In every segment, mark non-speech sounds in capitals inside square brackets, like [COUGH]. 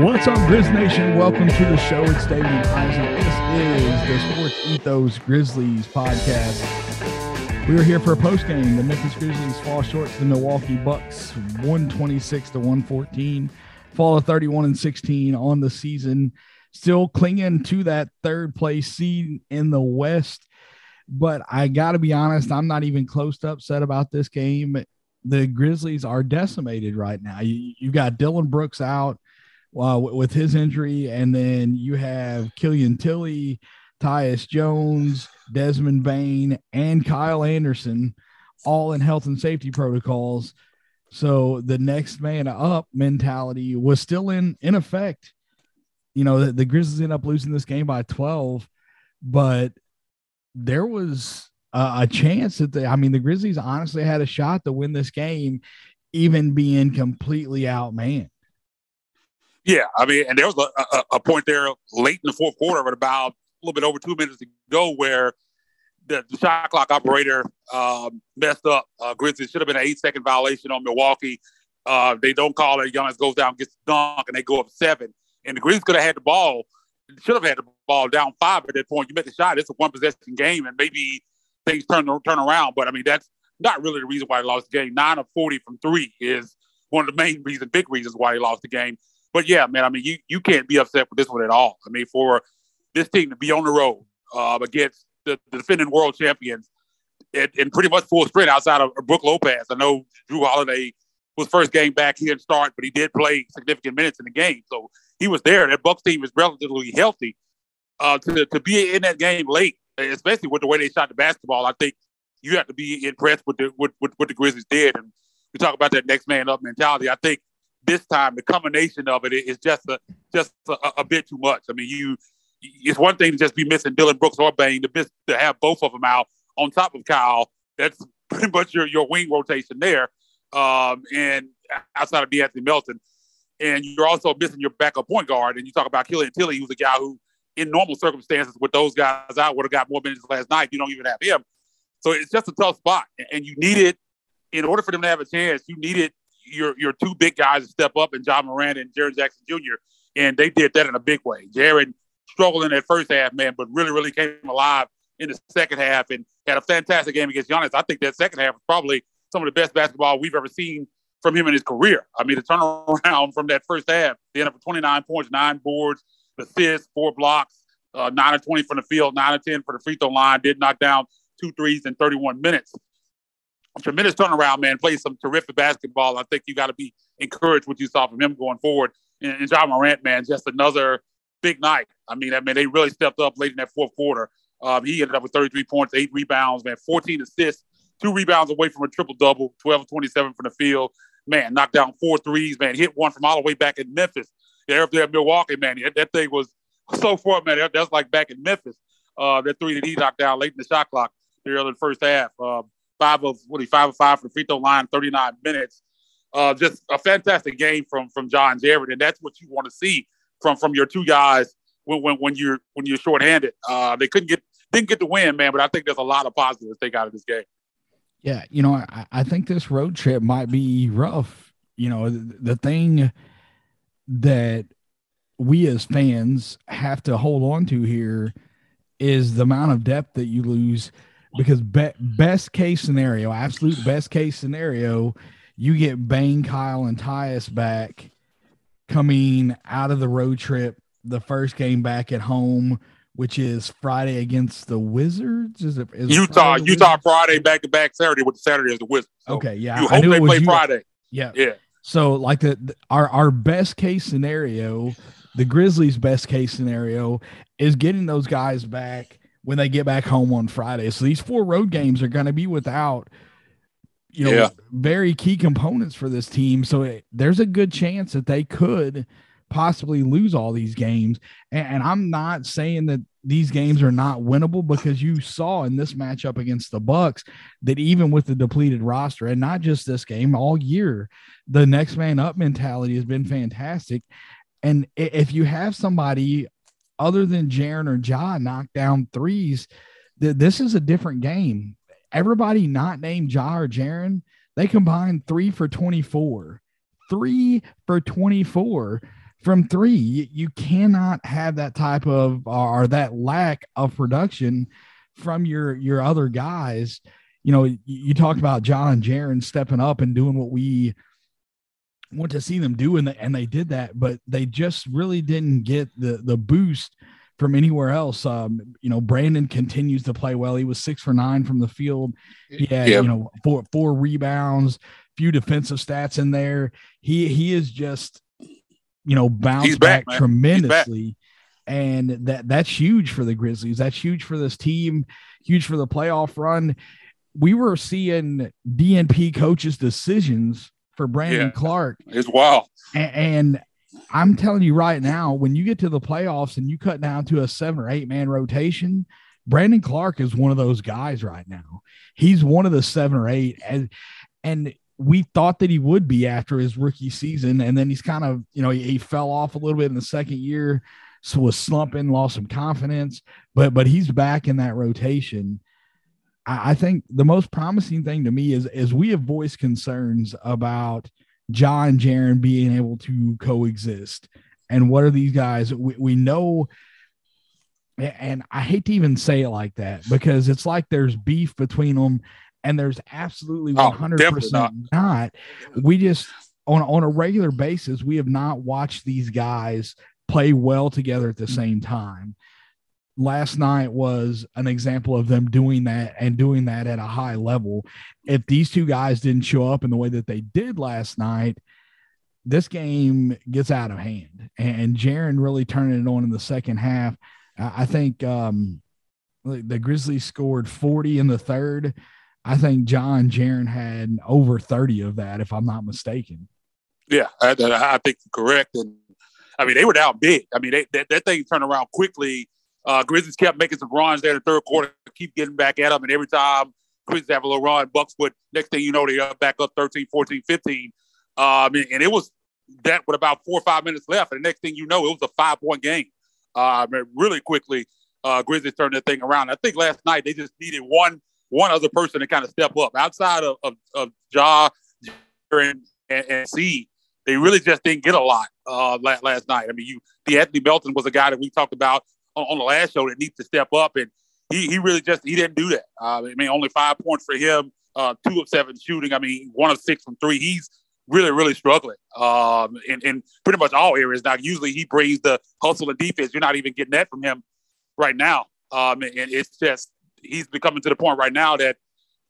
What's up, Grizz Nation? Welcome to the show. It's David and. This is the Sports Ethos Grizzlies podcast. We are here for a post game. The Memphis Grizzlies fall short to the Milwaukee Bucks, 126 to 114. Fall of 31 and 16 on the season. Still clinging to that third place seed in the West. But I got to be honest, I'm not even close to upset about this game. The Grizzlies are decimated right now. You, you got Dillon Brooks out uh, with his injury, and then you have Killian Tillie, Tyus Jones, Desmond Bane, and Kyle Anderson all in health and safety protocols. So the next man up mentality was still in in effect. You know, the, the Grizzlies end up losing this game by 12, but there was a, a chance that they, I mean, the Grizzlies honestly had a shot to win this game, even being completely outmanned. Yeah, I mean, and there was a, a, a, point there late in the fourth quarter, but about a little bit over two minutes to go, where the, the shot clock operator um, messed up. Uh, Grizzlies should have been an eight second violation on Milwaukee. Uh, they don't call it. Giannis goes down, gets dunk, and they go up seven. And the Grizzlies could have had the ball, should have had the ball down five at that point. You make the shot, it's a one possession game, and maybe things turn turn around. But I mean, that's not really the reason why they lost the game. Nine of forty from three is one of the main reasons, big reasons why they lost the game. But yeah, man, I mean, you you can't be upset with this one at all. I mean, for this team to be on the road uh, against the, the, defending world champions in pretty much full sprint outside of Brook Lopez. I know Jrue Holiday was first game back. He didn't start, but he did play significant minutes in the game, so he was there. That Bucks team is relatively healthy. Uh, to to be in that game late, especially with the way they shot the basketball, I think you have to be impressed with the with, with what the Grizzlies did. And we talk about that next man up mentality. I think this time the combination of it is just a just a, a, bit too much. I mean, you it's one thing to just be missing Dillon Brooks or Bane to miss to have both of them out on top of Kyle. That's [LAUGHS] pretty much your your wing rotation there. Um, and outside of De'Anthony Melton, and you're also missing your backup point guard. And you talk about Killian Tillie, who's a guy who, in normal circumstances, with those guys out, would have got more minutes last night. You don't even have him, so it's just a tough spot. And you need it in order for them to have a chance. You needed your your two big guys to step up, and Ja Morant and Jaren Jackson Jr. And they did that in a big way. Jaren struggled in that first half, man, but really, really came alive in the second half and had a fantastic game against Giannis. I think that second half was probably some of the best basketball we've ever seen from him in his career. I mean, the turnaround [LAUGHS] from that first half, they ended up with 29 points, nine boards, assists, four blocks, uh, nine or 20 from the field, nine or 10 for the free throw line, did knock down two threes in 31 minutes tremendous turnaround, man. Played some terrific basketball. I think you got to be encouraged what you saw from him going forward. And, and Ja Morant, man, just another big night. I mean, I mean, they really stepped up late in that fourth quarter. Um, he ended up with 33 points, eight rebounds, man, 14 assists, two rebounds away from a triple double, 12 27 from the field. Man, knocked down four threes, man, hit one from all the way back in Memphis. There up there Milwaukee, man. That thing was [LAUGHS] so far, man. That's like back in Memphis. Uh, that three that he knocked down late in the shot clock there in the first half. Um, five of what he five of five for the free throw line, 39 minutes. Uh, just a fantastic game from from John Jarrett, and that's what you want to see from from your two guys when when, when you're when you're shorthanded. Uh, they couldn't get didn't get the win, man, but I think there's a lot of positives to take out of this game. Yeah, you know, I, I think this road trip might be rough. You know, the, the thing that we as fans have to hold on to here is the amount of depth that you lose because be- best case scenario, absolute best case scenario, you get Bane, Kyle, and Tyus back coming out of the road trip, the first game back at home, which is Friday against the Wizards. Is it is Utah? It Utah Friday back to back Saturday with Saturday as the Wizards. So okay, yeah, you hope they play Friday. Yeah, yeah. So like the, the our our best case scenario, the Grizzlies' best case scenario is getting those guys back when they get back home on Friday. So these four road games are going to be without, you know, yeah. very key components for this team. So it, there's a good chance that they could possibly lose all these games. And, and, I'm not saying that these games are not winnable because you saw in this matchup against the Bucks that even with the depleted roster and not just this game all year, the next man up mentality has been fantastic. And if you have somebody other than Jaren or Ja knock down threes, th- this is a different game. Everybody not named Ja or Jaren, they combined three for 24. Three for 24. from three. You, you cannot have that type of or that lack of production from your your other guys. You know, you, you talked about Ja and Jaren stepping up and doing what we want to see them do, and, the, and they did that, but they just really didn't get the the boost from anywhere else. Um, you know, Brandon continues to play well. He was six for nine from the field. He had, yep. you know, four four rebounds, few defensive stats in there. He he is just, you know, bounced back, back tremendously. And that that's huge for the Grizzlies. That's huge for this team, huge for the playoff run. We were seeing DNP coaches' decisions for Brandon yeah, Clarke. It's wild. And, and I'm telling you right now, when you get to the playoffs and you cut down to a seven or eight man rotation, Brandon Clarke is one of those guys right now. He's one of the seven or eight. And, and we thought that he would be after his rookie season. And then he's kind of, you know, he, he fell off a little bit in the second year. So was slumping, lost some confidence, but, but he's back in that rotation. I, I think the most promising thing to me is, as we have voiced concerns about, John Jaren being able to coexist. And what are these guys? We, we know, and I hate to even say it like that because it's like there's beef between them, and there's absolutely 100% oh, not. not. We just, on, on a regular basis, we have not watched these guys play well together at the same time last night was an example of them doing that and doing that at a high level. If these two guys didn't show up in the way that they did last night, this game gets out of hand. And Jaren really turning it on in the second half. I think um, the Grizzlies scored 40 in the third. I think John Jaren had over 30 of that, if I'm not mistaken. Yeah, I, I think correct. And I mean, they were down big. I mean, they, that, that thing turned around quickly uh, Grizzlies kept making some runs there in the third quarter, keep getting back at them. And every time Grizzlies have a little run, Bucks would, next thing you know, they're back up 13, 14, 15. Um, and, and, it was that with about four or five minutes left. And the next thing you know, it was a five point game. Uh, really quickly, uh, Grizzlies turned that thing around. I think last night they just needed one one other person to kind of step up outside of, of, of Ja and, and, and C. They really just didn't get a lot uh, last, last night. I mean, you, De'Anthony Melton was a guy that we talked about on, on, the last show that needs to step up, and he he really just he didn't do that. Uh, I mean, only five points for him, uh, two of seven shooting. I mean, one of six from three. He's really really struggling um, in, in pretty much all areas. Now, usually he brings the hustle and defense. You're not even getting that from him right now, um, and, and it's just he's becoming to the point right now that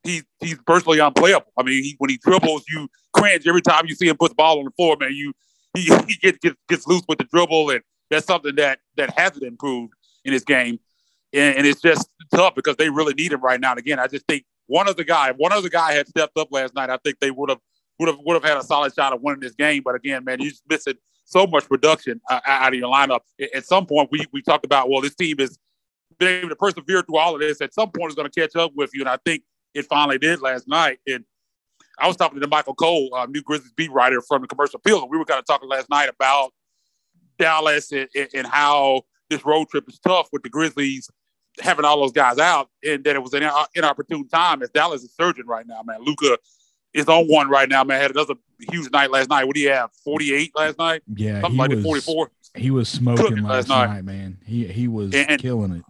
he's he's virtually unplayable. I mean, he, when he dribbles, you cringe every time you see him put the ball on the floor. Man, you he, [LAUGHS] he gets, gets gets loose with the dribble, and that's something that that hasn't improved in his game, and, and, it's just tough because they really need him right now. And again, I just think one other guy, one other guy had stepped up last night. I think they would have would have would have had a solid shot of winning this game. But again, man, you're missing so much production uh, out of your lineup. At some point, we we talked about well, this team has been able to persevere through all of this. At some point, it's going to catch up with you, and I think it finally did last night. And I was talking to Michael Cole, uh, new Grizzlies beat writer from the Commercial Appeal, and we were kind of talking last night about Dallas and, and, how this road trip is tough with the Grizzlies having all those guys out, and that it was an inopportune time as Dallas is surging right now, man. Luka is on one right now, man. Had another huge night last night. What do you have? Forty eight last night? Yeah, something like forty four. He was smoking last, last night. night. man. He he was and, killing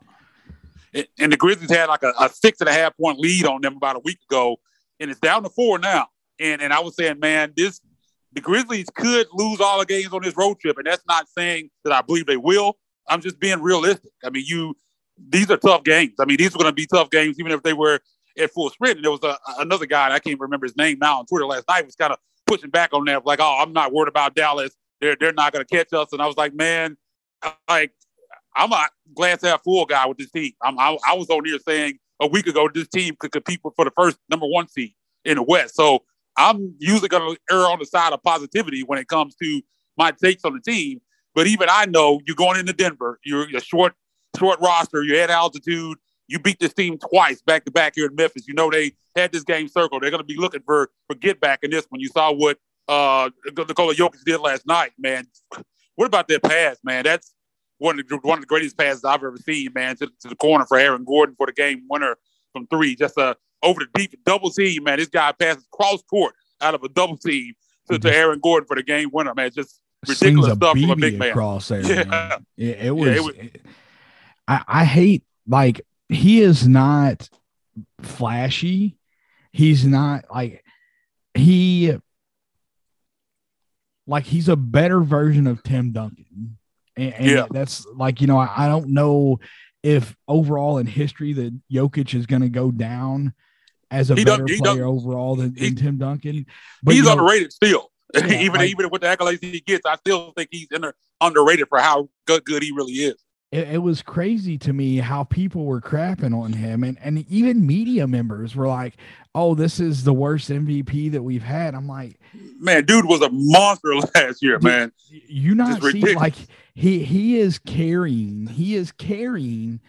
it. And the Grizzlies had like a, a six and a half point lead on them about a week ago, and it's down to four now. And and I was saying, man, this the Grizzlies could lose all the games on this road trip, and that's not saying that I believe they will. I'm just being realistic. I mean, you these are tough games. I mean, these are going to be tough games, even if they were at full sprint. And there was a, another guy, I can't remember his name now on Twitter last night, was kind of pushing back on that, like, oh, I'm not worried about Dallas. They're they're not going to catch us. And I was like, man, like I'm a glass half full guy with this team. I'm, I, I was on here saying a week ago this team could compete for the first number one seed in the West. So I'm usually going to err on the side of positivity when it comes to my takes on the team. But even I know you're going into Denver. You're a short, short roster. You're at altitude. You beat this team twice back to back here in Memphis. You know they had this game circled. They're going to be looking for for get back in this one. You saw what uh Nikola Jokic did last night, man. What about that pass, man? That's one of the, one of the greatest passes I've ever seen, man. To, to the corner for Aaron Gordon for the game winner from three. Just a over the deep double team, man. This guy passes cross court out of a double team to, to. Aaron Gordon for the game winner, man. Just ridiculous stuff from a big man. Across there, yeah. [LAUGHS] It, it, was. Yeah, it was I, I hate like he is not flashy. He's not like he like he's a better version of Tim Duncan. And, and yeah. that's like, you know, I, I, don't know if overall in history that Jokic is going to go down as a he better player overall than, than, Tim Duncan. But he's underrated still. [LAUGHS] Yeah, even like, even with the accolades he gets, I still think he's under, underrated for how good, good he really is. It, it, was crazy to me how people were crapping on him. And, and even media members were like oh this is the worst mvp that we've had. I'm like man dude was a monster [LAUGHS] last year dude, man. you not see like he he is carrying he is carrying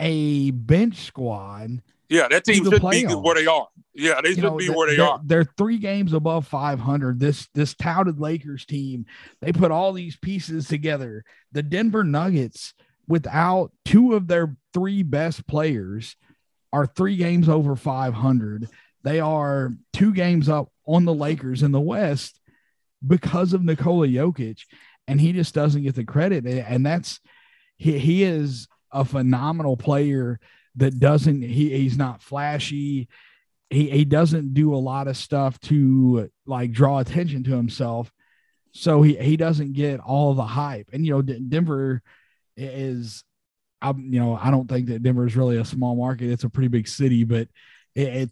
a bench squad yeah that team should be where they are. Yeah they you should know, be where they they're, are. they're three games above 500 this this touted lakers team they put all these pieces together. The denver nuggets without two of their three best players are three games over 500. They are two games up on the Lakers in the West because of Nikola Jokic, and he just doesn't get the credit. And that's he, he is a phenomenal player that doesn't he, he's not flashy. He, he doesn't do a lot of stuff to like draw attention to himself. So he, he doesn't get all the hype. And you know, D- Denver is I'm you know I don't think that Denver is really a small market. It's a pretty big city, but it, it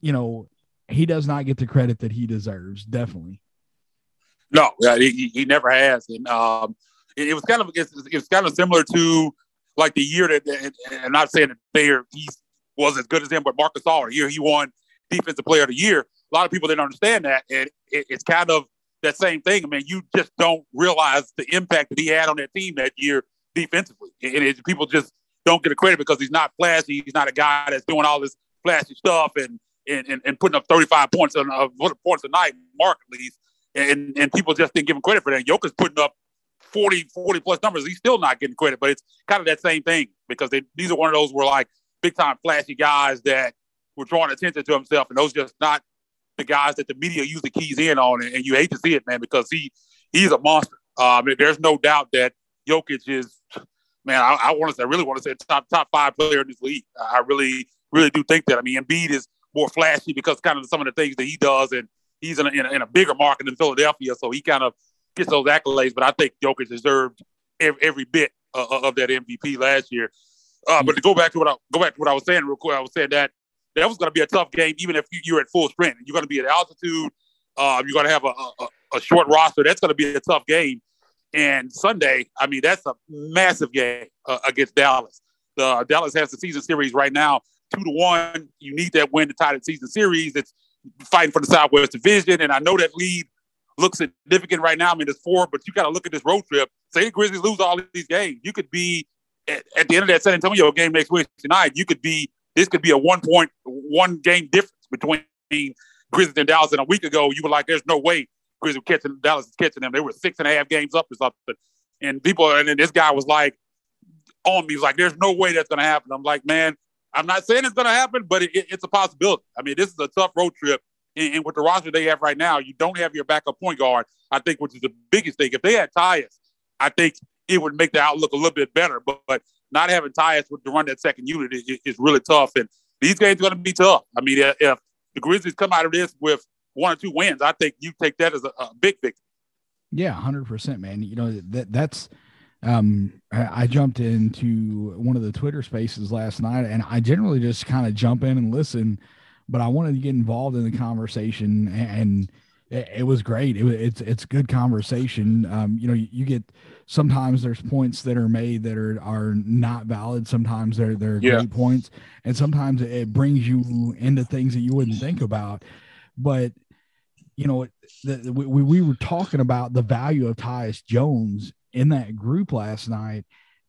you know he does not get the credit that he deserves. Definitely. No, yeah, he, he never has, and um, it, it was kind of it's, it's kind of similar to like the year that, and I'm not saying that Bayer he was as good as him, but Marcus Gasol, year he won Defensive Player of the Year. A lot of people didn't understand that, and it, it's kind of that same thing. I mean, you just don't realize the impact that he had on that team that year defensively. And it, people just don't get a credit because he's not flashy. He's not a guy that's doing all this flashy stuff and and, and, and putting up 35 points on uh, points a night, mark at least. And and people just didn't give him credit for that. Joker's putting up 40, 40 plus numbers. He's still not getting credit, but it's kind of that same thing because they, these are one of those were like big time flashy guys that were drawing attention to himself, and those just not the guys that the media usually keys in on. And, you hate to see it, man, because he he's a monster. Um, there's no doubt that Jokic is, man, I, I want to say, I really want to say top top five player in this league. I really, really do think that. I mean, Embiid is more flashy because kind of some of the things that he does, and he's in a, in a, in a bigger market than Philadelphia, so he kind of gets those accolades. But I think Jokic deserved every, every bit uh, of that MVP last year. Uh, but to go back to what I go back to what I was saying real quick, I was saying that that was going to be a tough game, even if you, are at full strength. You're going to be at altitude. Uh, you're going to have a, a, a, short roster. That's going to be a tough game. And Sunday, I mean, that's a massive game uh, against Dallas. The Dallas has the season series right now, two to one. You need that win to tie the season series. It's fighting for the Southwest Division, and I know that lead looks significant right now. I mean, it's four, but you got to look at this road trip. Say the Grizzlies lose all these games, you could be at, at, the end of that San Antonio game next Wednesday night. You could be this could be a one point one game difference between Grizzlies and Dallas. And a week ago, you were like, "There's no way Grizzlies catching Dallas is catching them. They were six and a half games up or something. And people, and then this guy was like on me, he's like, "There's no way that's going to happen." I'm like, man, I'm not saying it's going to happen, but it, it, it's a possibility. I mean, this is a tough road trip, and, and, with the roster they have right now, you don't have your backup point guard. I think, which is the biggest thing. If they had Tyus, I think it would make the outlook a little bit better. But, but not having Tyus to run that second unit is, is really tough. And these games are going to be tough. I mean, if the Grizzlies come out of this with one or two wins, I think you take that as a, a big victory. Yeah, hundred percent, man. You know that that's. Um, I jumped into one of the Twitter spaces last night, and I generally just kind of jump in and listen, but I wanted to get involved in the conversation, and it, it was great. It, it's it's good conversation. Um, you know, you, you, get sometimes there's points that are made that are are not valid. Sometimes they're they're yeah. great points, and sometimes it brings you into things that you wouldn't think about. But you know, the, we, we were talking about the value of Tyus Jones in that group last night.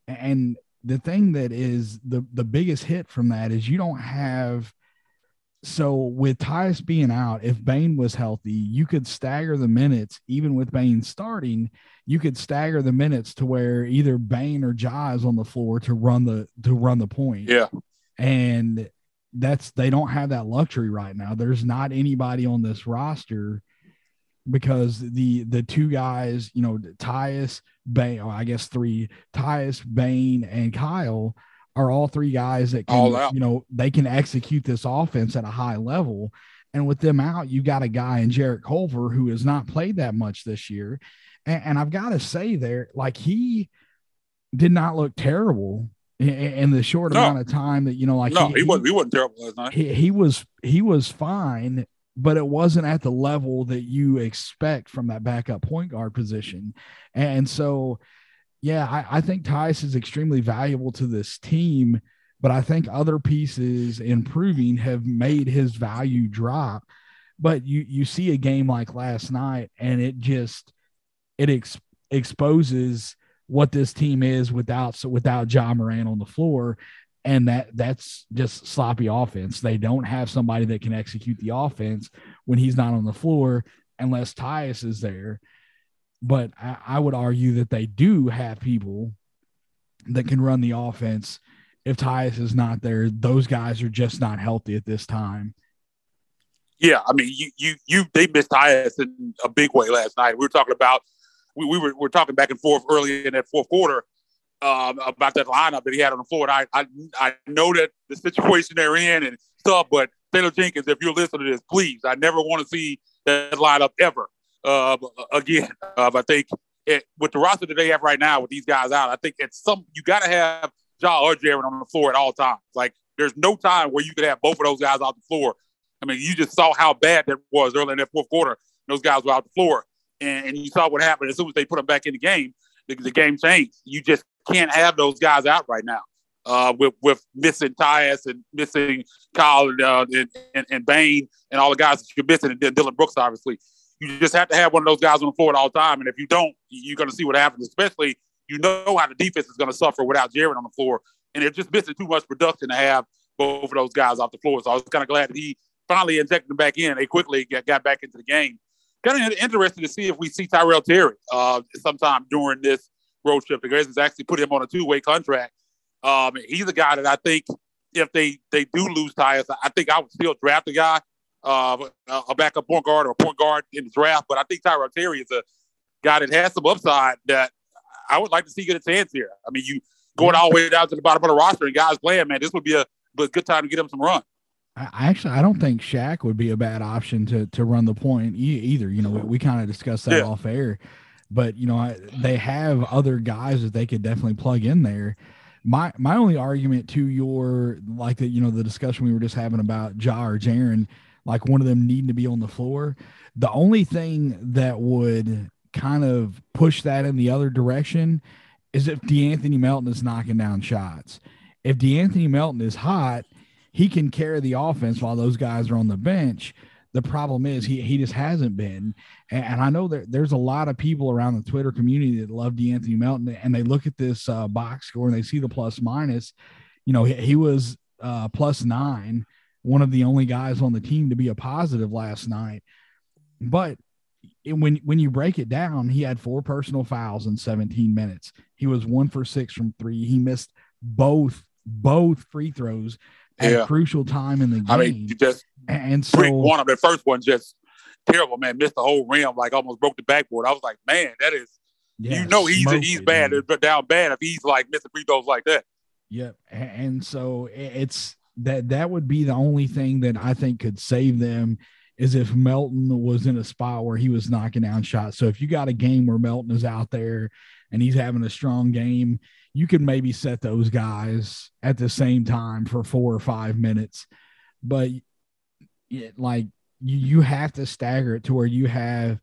And the thing that is the, the biggest hit from that is you don't have. So with Tyus being out, if Bane was healthy, you could stagger the minutes, even with Bane starting, you could stagger the minutes to where either Bane or Ja is on the floor to run the to run the point. Yeah. And that's they don't have that luxury right now. There's not anybody on this roster because the the two guys, you know, Tyus, Bane, oh, I guess three, Tyus, Bane and Kyle are all three guys that can, you know, they can execute this offense at a high level. And with them out, you got a guy in Jarrett Culver who has not played that much this year. And, and I've got to say, there, like he did not look terrible in, in the short no. amount of time that you know, like no, he, he wasn't. He wasn't terrible last night. He, he was. He was fine, but it wasn't at the level that you expect from that backup point guard position. And so, yeah, I, I think Tyus is extremely valuable to this team, but I think other pieces improving have made his value drop. But you you see a game like last night, and it just it ex- exposes what this team is without so without Ja Morant on the floor. And that that's just sloppy offense. They don't have somebody that can execute the offense when he's not on the floor unless Tyus is there but I, I would argue that they do have people that can run the offense. If Tyus is not there, those guys are just not healthy at this time. Yeah, I mean, you you you they missed Tyus in a big way last night. We were talking about we, we were we were talking back and forth early in that fourth quarter um, about that lineup that he had on the floor. And I, I I know that the situation they're in and stuff, but Taylor Jenkins, if you're listening to this, please, I never want to see that lineup ever uh, again, uh, I think it, with the roster that they have right now with these guys out, I think it's some you got to have Ja or Jaren on the floor at all times. Like there's no time where you could have both of those guys out the floor. I mean, you just saw how bad that was early in that fourth quarter. Those guys were out the floor, and, and you saw what happened as soon as they put them back in the game. The, the game changed. You just can't have those guys out right now. Uh, with with missing Tyus and missing Kyle and, uh, and, and, and Bane and all the guys that you're missing, and Dillon Brooks, obviously you just have to have one of those guys on the floor at all time. And if you don't, you're going to see what happens. Especially, you know how the defense is going to suffer without Jaren on the floor, and they're just missing too much production to have both of those guys off the floor. So I was kind of glad that he finally injected them back in. They quickly got, got back into the game. Kind of interested to see if we see Tyrell Terry uh, sometime during this road trip. The Grizzlies actually put him on a two-way contract. Um, he's a guy that I think if they they do lose Tyus, I think I would still draft the guy uh, a backup point guard or a point guard in the draft. But I think Tyrell Terry is a guy that has some upside that I would like to see get a chance here. I mean, you going all the way down to the bottom of the roster and guys playing, man, this would be a, a good time to get him some run. I actually, I don't think Shaq would be a bad option to to run the point either. You know, we, we kind of discussed that yeah. off air, but you know, I, they have other guys that they could definitely plug in there. My my only argument to your like the you know the discussion we were just having about Ja or Jaren like one of them needing to be on the floor. The only thing that would kind of push that in the other direction is if De'Anthony Melton is knocking down shots. If De'Anthony Melton is hot, he can carry the offense while those guys are on the bench. The problem is he he just hasn't been. And, and I know that there's a lot of people around the Twitter community that love De'Anthony Melton and they look at this uh, box score and they see the plus minus. You know, he, he was uh, plus nine one of the only guys on the team to be a positive last night. But when when you break it down, he had four personal fouls in 17 minutes. He was one for six from three. He missed both both free throws at yeah. a crucial time in the game. I mean, just and so one of the first one just terrible, man. Missed the whole rim, like almost broke the backboard. I was like, man, that is yeah, you know he's he's bad, but down bad if he's like missing free throws like that. Yep, and so it's that that would be the only thing that I think could save them is if Melton was in a spot where he was knocking down shots. So if you got a game where Melton is out there and he's having a strong game, you could maybe set those guys at the same time for four or five minutes. But it, like you, you have to stagger it to where you have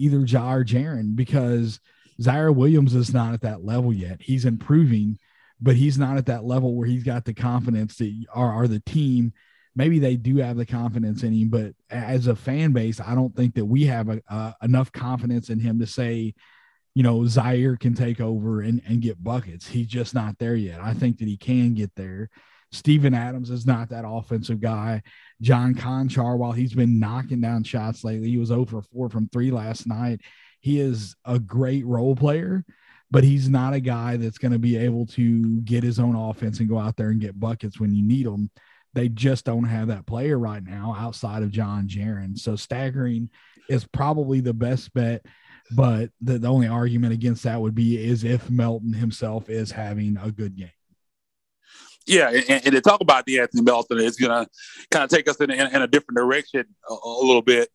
either Ja or Jaren because Ziaire Williams is not at that level yet. He's improving but he's not at that level where he's got the confidence that are, are the team. Maybe they do have the confidence in him, but as a fan base, I don't think that we have a, enough confidence in him to say, you know, Ziaire can take over and, and get buckets. He's just not there yet. I think that he can get there. Steven Adams is not that offensive guy. John Konchar, while he's been knocking down shots lately, he was oh over 4 from 3 last night. He is a great role player, but he's not a guy that's going to be able to get his own offense and go out there and get buckets when you need them. they just don't have that player right now outside of John Jaren. So staggering is probably the best bet. But the, the only argument against that would be is if Melton himself is having a good game. Yeah, and, and to talk about the Anthony Melton, it's going to kind of take us in, in, in a different direction a, a little bit.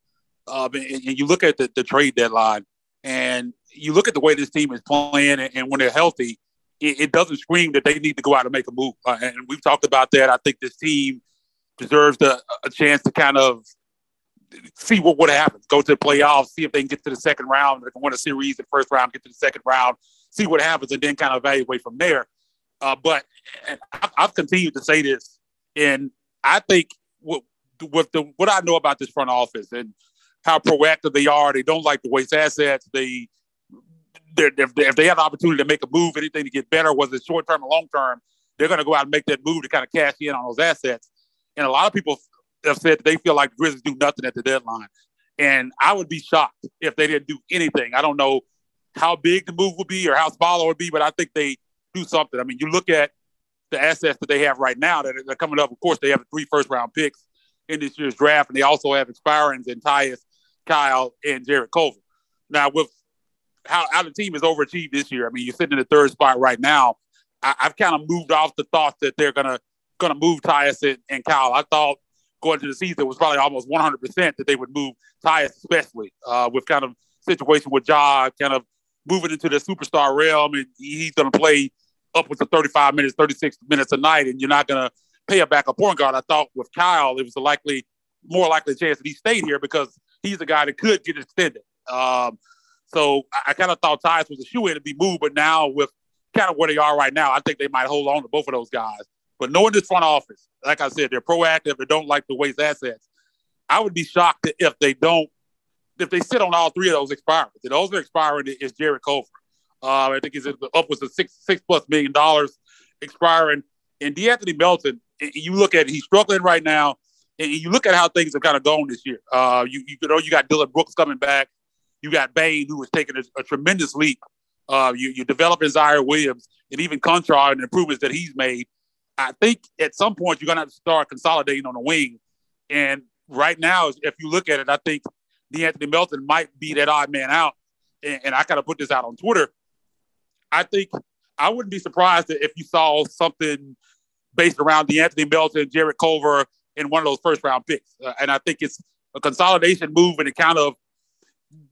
Um, and, and, you look at the, the, trade deadline, and you look at the way this team is playing, and, and when they're healthy, it, it, doesn't scream that they need to go out and make a move. Uh, and we've talked about that. I think this team deserves the, a chance to kind of see what would happen. Go to the playoffs, see if they can get to the second round. They can win a series the first round, get to the second round, see what happens, and then kind of evaluate from there. Uh, but I've continued to say this, and I think what, what, the, what I know about this front office and how proactive they are, they don't like to waste assets. They if they, have the opportunity to make a move, anything to get better, whether it's short term or long term, they're going to go out and make that move to kind of cash in on those assets. And a lot of people have said they feel like the Grizzlies do nothing at the deadline. And I would be shocked if they didn't do anything. I don't know how big the move would be or how small it would be, but I think they do something. I mean, you look at the assets that they have right now that are coming up. Of course, they have three first round picks in this year's draft, and they also have expirings in Tyus, Kyle, and Jarrett Culver. Now, with how, how the team has overachieved this year, I mean, you're sitting in the third spot right now. I, have kind of moved off the thought that they're gonna gonna move Tyus and, and Kyle. I thought going to the season was probably almost 100 percent that they would move Tyus, especially uh, with kind of situation with Ja kind of moving into the superstar realm, and he's to play upwards of 35 minutes, 36 minutes a night, and you're not to pay a backup point guard. I thought with Kyle, it was a likely, more likely chance that he stayed here because he's a guy that could get extended. Um, so I, I kind of thought Tyus was a shoe in to be moved, but now with kind of where they are right now, I think they might hold on to both of those guys. But knowing this front office, like I said, they're proactive. They don't like to waste assets. I would be shocked if they don't, if they sit on all three of those expiring. If those are expiring, is Jarrett Culver. Uh, I think he's upwards of six six plus million dollars expiring. And De'Anthony Melton, you look at it, he's struggling right now, and you look at how things have kind of gone this year. Uh, you you know you got Dillon Brooks coming back, you got Bane, who has taken a, a tremendous leap. Uh, you you developing Ziaire Williams and even Konchar and improvements that he's made. I think at some point you're gonna have to start consolidating on the wing. And right now, if you look at it, I think De'Anthony Melton might be that odd man out. And, and I kind of put this out on Twitter. I think I wouldn't be surprised if you saw something based around De'Anthony Melton, Jarrett Culver, in one of those first round picks. Uh, and I think it's a consolidation move and it kind of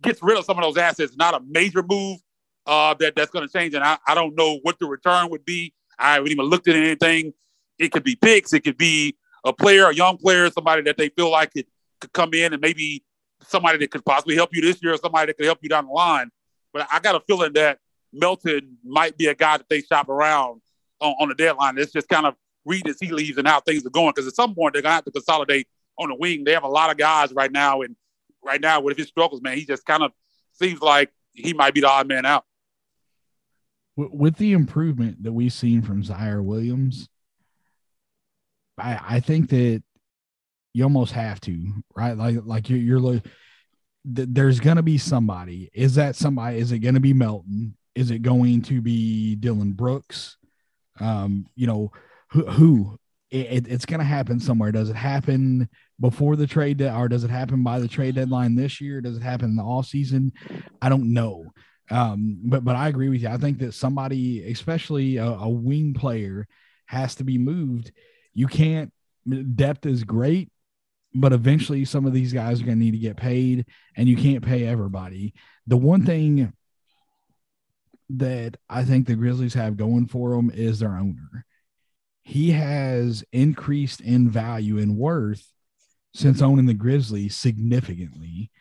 gets rid of some of those assets. Not a major move uh, that that's going to change. And I, I don't know what the return would be. I haven't even looked at anything. It could be picks. It could be a player, a young player, somebody that they feel like it could come in and maybe somebody that could possibly help you this year or somebody that could help you down the line. But I got a feeling that Melton might be a guy that they shop around on, on the deadline. It's just kind of read as he leaves and how things are going. Because at some point they're gonna have to consolidate on the wing. They have a lot of guys right now, and right now with his struggles, man, he just kind of seems like he might be the odd man out. With the improvement that we've seen from Ziaire Williams, I I think that you almost have to, right? Like like you're, you're there's to be somebody. Is that somebody? Is it to be Melton? Is it going to be Dillon Brooks? Um, you know, who, who it, it's going to happen somewhere. Does it happen before the trade de- or does it happen by the trade deadline this year? Does it happen in the off season? I don't know. Um, but but I agree with you. I think that somebody, especially a, a wing player, has to be moved. You can't. Depth is great, but eventually some of these guys are going to need to get paid, and you can't pay everybody. The one thing that I think the Grizzlies have going for them is their owner. He has increased in value and worth since owning the Grizzlies significantly.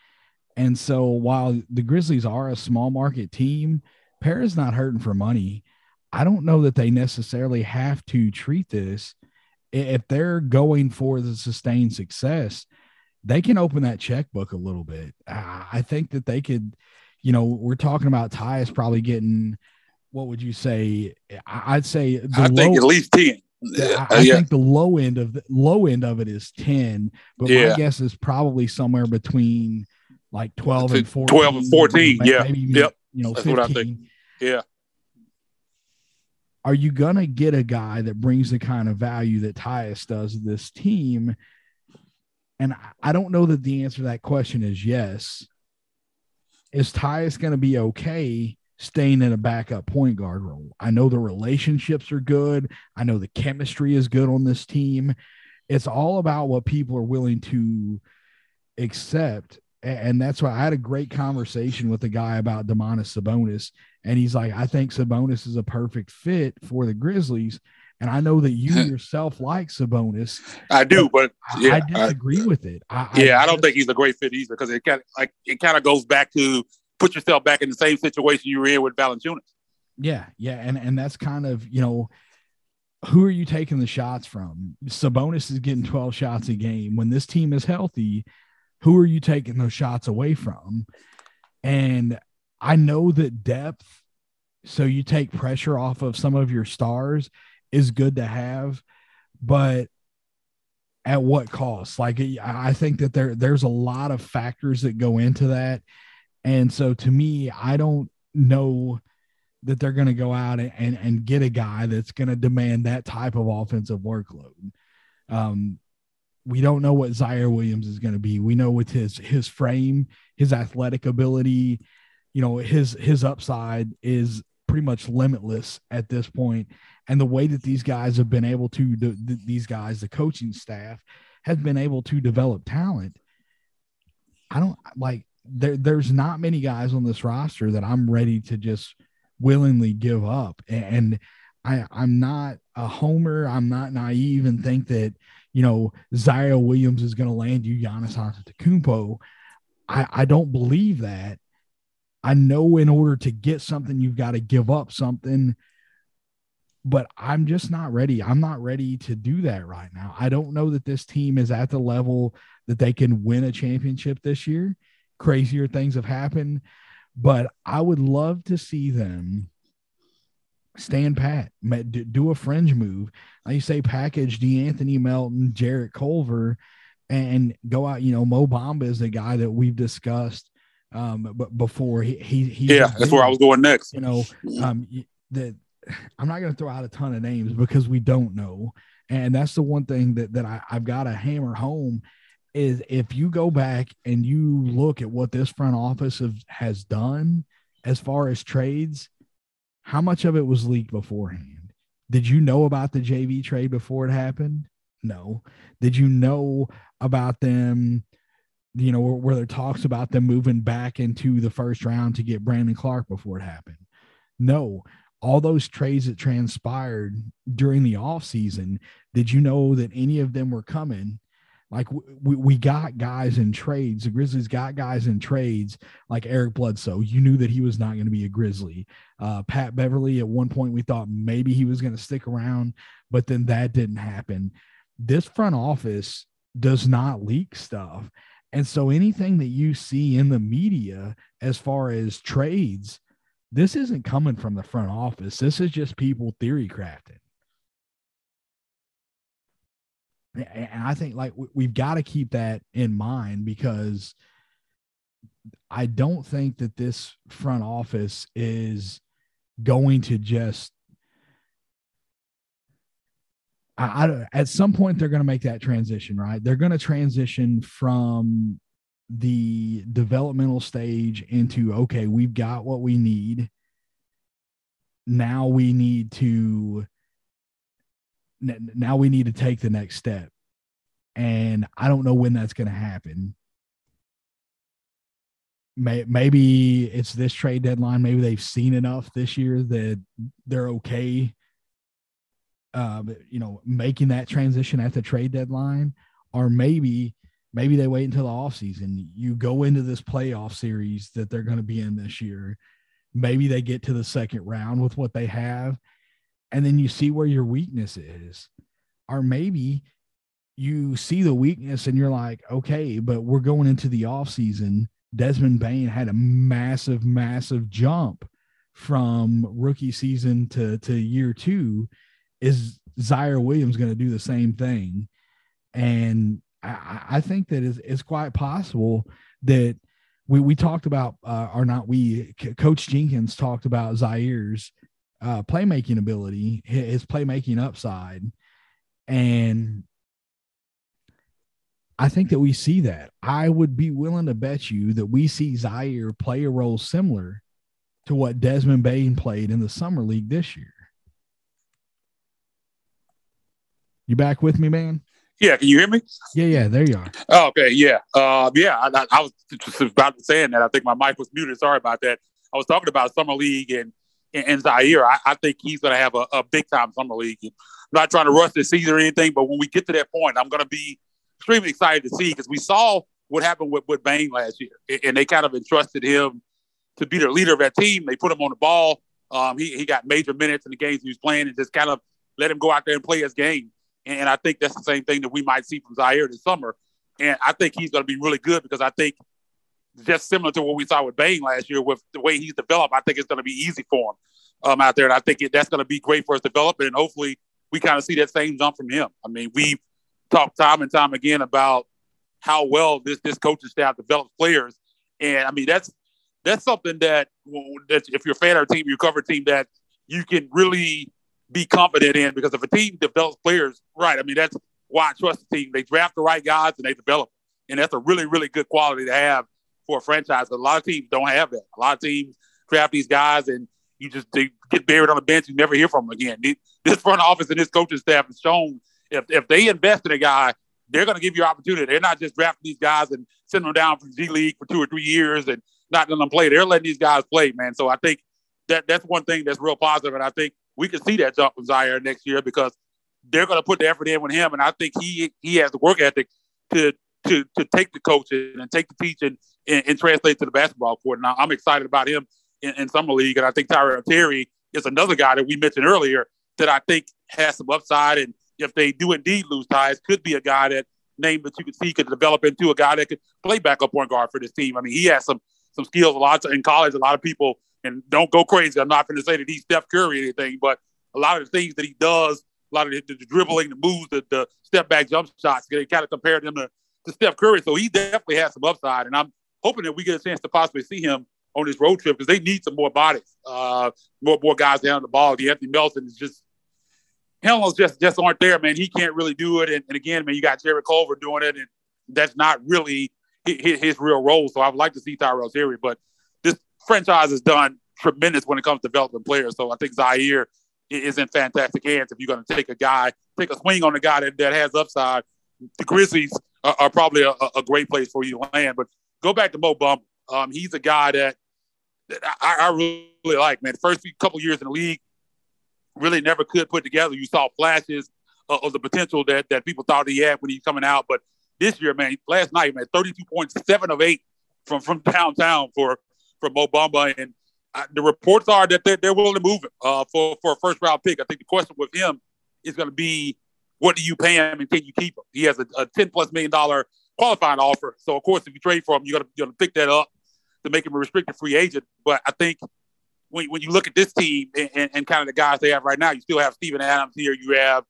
And so while the Grizzlies are a small market team, Pera's not hurting for money. I don't know that they necessarily have to treat this if they're going for the sustained success. They can open that checkbook a little bit. I think that they could you know, we're talking about Tyus probably getting what would you say? I'd say I low, think at least 10. I, I yeah. think the low end of the low end of it is 10, but yeah. my guess is probably somewhere between like 12 and 14. 12 and 14. Maybe, yeah. Maybe, yep. You know, That's 15. what I think. Yeah. are you gonna get a guy that brings the kind of value that Tyus does this team? And I don't know that the answer to that question is yes. Is Tyus going to be okay staying in a backup point guard role? I know the relationships are good. I know the chemistry is good on this team. It's all about what people are willing to accept. And that's why I had a great conversation with a guy about Domantas Sabonis. And he's like, I think Sabonis is a perfect fit for the Grizzlies and I know that you [LAUGHS] yourself like Sabonis. I do, but, but yeah, I disagree I, with it. I, yeah, I, I, don't think he's a great fit either because it kind of like it kind of goes back to put yourself back in the same situation you were in with Valanciunas. Yeah, yeah, and and that's kind of you know who are you taking the shots from? Sabonis is getting 12 shots a game. When this team is healthy, who are you taking those shots away from? And I know that depth, so you take pressure off of some of your stars is good to have, but at what cost? Like I think that there there's a lot of factors that go into that. And so to me, I don't know that they're going to go out and, and, and get a guy that's going to demand that type of offensive workload. Um, we don't know what Ziaire Williams is going to be. We know with his his frame, his athletic ability, you know, his his upside is pretty much limitless at this point. and the way that these guys have been able to the, these guys the coaching staff has been able to develop talent i don't like there there's not many guys on this roster that i'm ready to just willingly give up and i i'm not a homer i'm not naive and think that you know Ziaire Williams is going to land you Giannis Antetokounmpo I I don't believe that I know in order to get something you've got to give up something but I'm just not ready. I'm not ready to do that right now. I don't know that this team is at the level that they can win a championship this year. Crazier things have happened, but I would love to see them stand pat, do a fringe move. Like you say, package De'Anthony Melton, Jarrett Culver, and go out. You know, Mo Bamba is the guy that we've discussed um, but before he he, he yeah, that's where I was going next. You know, um, that I'm not going to throw out a ton of names because we don't know. And that's the one thing that, that I, I've got to hammer home is if you go back and you look at what this front office have, has done as far as trades, how much of it was leaked beforehand? Did you know about the JV trade before it happened? No. Did you know about them? You know, where, where there talks about them moving back into the first round to get Brandon Clarke before it happened? No all those trades that transpired during the off season, did you know that any of them were coming? Like we, we got guys in trades. The Grizzlies got guys in trades like Eric Bledsoe. You knew that he was not going to be a Grizzly. Uh, Pat Beverley, at one point, we thought maybe he was going to stick around, but then that didn't happen. This front office does not leak stuff. And so anything that you see in the media as far as trades, this isn't coming from the front office. This is just people theory crafting. And I think like we've got to keep that in mind because I don't think that this front office is going to just I, I, at some point they're going to make that transition, right? They're going to transition from the developmental stage into okay, we've got what we need. Now we need to now we need to take the next step. And I don't know when that's going to happen. Maybe it's this trade deadline. Maybe they've seen enough this year that they're okay, uh, you know, making that transition at the trade deadline. Or maybe maybe they wait until the offseason. You go into this playoff series that they're going to be in this year. Maybe they get to the second round with what they have, and then you see where your weakness is. Or maybe you see the weakness and you're like, okay, but we're going into the offseason. Desmond Bane had a massive, massive jump from rookie season to, to year two. Is Ziaire Williams going to do the same thing? And I, I think that it's, it's quite possible that we, we talked about, uh, or not we, Coach Jenkins talked about Ziaire's uh, playmaking ability, his playmaking upside, and I think that we see that. I would be willing to bet you that we see Ziaire play a role similar to what Desmond Bane played in the summer league this year. You back with me, man? Yeah, can you hear me? Yeah, yeah, there you are. Oh, okay, yeah, uh, yeah. I, I, was just about to saying that. I think my mic was muted. Sorry about that. I was talking about summer league and and, Ziaire. I, I, think he's going to have a, a, big time summer league. I'm not trying to rush the season or anything, but when we get to that point, I'm going to be extremely excited to see because we saw what happened with, with Bane last year, and they kind of entrusted him to be the leader of that team. They put him on the ball. Um, he, he got major minutes in the games he was playing and just kind of let him go out there and play his game. And, and I think that's the same thing that we might see from Ziaire this summer. And I think he's going to be really good because I think just similar to what we saw with Bane last year, with the way he's developed, I think it's going to be easy for him um, out there. And I think it, that's going to be great for his development. And hopefully we kind of see that same jump from him. I mean, we've talked time and time again about how well this this coaching staff develops players, and I mean that's that's something that that if you're a fan of team, you cover a team that you can really be confident in because if a team develops players right, I mean that's why I trust the team. They draft the right guys and they develop, and that's a really really good quality to have for a franchise. A lot of teams don't have that. A lot of teams draft these guys and you just they get buried on the bench. You never hear from them again. This front office and this coaching staff has shown if if they invest in a guy, they're going to give you opportunity. They're not just drafting these guys and sending them down from G League for two or three years and not letting them play. They're letting these guys play, man. So I think that that's one thing that's real positive, and I think we can see that jump from Ziaire next year because they're going to put the effort in with him, and I think he he has the work ethic to to to take the coaching and take the teaching and, and translate to the basketball court. Now I'm excited about him in, in summer league, and I think Tyrell Terry is another guy that we mentioned earlier that I think has some upside and if they do indeed lose Tyus, could be a guy that name that you could see could develop into a guy that could play backup point guard for this team. I mean, he has some some skills. A lot in college, a lot of people and don't go crazy. I'm not going to say that he's Steph Curry or anything, but a lot of the things that he does, a lot of the, the dribbling, the moves, the, the step back jump shots, they kind of compared him to, to Steph Curry. So he definitely has some upside, and I'm hoping that we get a chance to possibly see him on this road trip because they need some more bodies, uh, more more guys down the ball. The Anthony Melton is just handles just just aren't there, man. He can't really do it. And, and again, man, you got Jarrett Culver doing it, and that's not really his, his real role. So I would like to see Tyrell Terry, but this franchise has done tremendous when it comes to developing players. So I think Ziaire is in fantastic hands. If you're going to take a guy, take a swing on a guy that, that has upside, the Grizzlies are, are probably a, a, great place for you to land. But go back to Mo Bamba. Um, he's a guy that, that I, I, really like, man. First few couple years in the league, really never could put together. You saw flashes of, of the potential that that people thought he had when he's coming out, but this year, man, last night, man, thirty-two point seven of eight from from downtown for for Mo Bamba, and uh, the reports are that they're, they're willing to move him uh, for for a first round pick. I think the question with him is going to be, what do you pay him and can you keep him? He has a, a ten plus million dollar qualifying offer, so of course, if you trade for him, you're to pick that up to make him a restricted free agent. But I think when, when you look at this team and, and, and, kind of the guys they have right now, you still have Steven Adams here. You have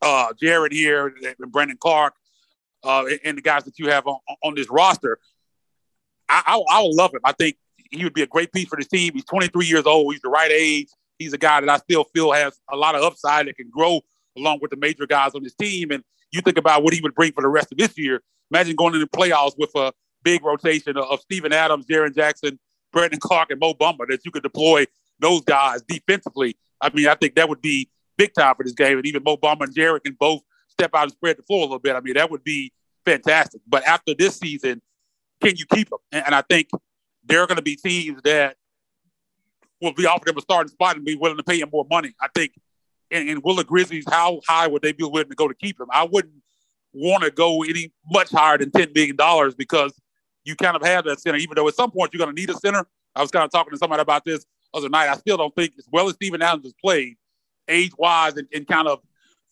uh, Jarrett here and Brandon Clarke, uh, and the guys that you have on, on this roster. I, I, I would love him. I think he would be a great piece for this team. He's 23 years old. He's the right age. He's a guy that I still feel has a lot of upside that can grow along with the major guys on this team. And you think about what he would bring for the rest of this year. Imagine going into the playoffs with a big rotation of, Steven Adams, Jaren Jackson, Brandon Clarke, and Mo Bamba that you could deploy those guys defensively. I mean, I think that would be big time for this game. And even Mo Bamba and Jared can both step out and spread the floor a little bit. I mean, that would be fantastic. But after this season, can you keep them? And I think there are going to be teams that will be offering him a starting spot and be willing to pay him more money. I think, and, and will the Grizzlies, how high would they be willing to go to keep him? I wouldn't want to go any much higher than $10 million because you kind of have that center, even though at some point you're going to need a center. I was kind of talking to somebody about this other night. I still don't think, as well as Steven Adams has played, age wise and, and, kind of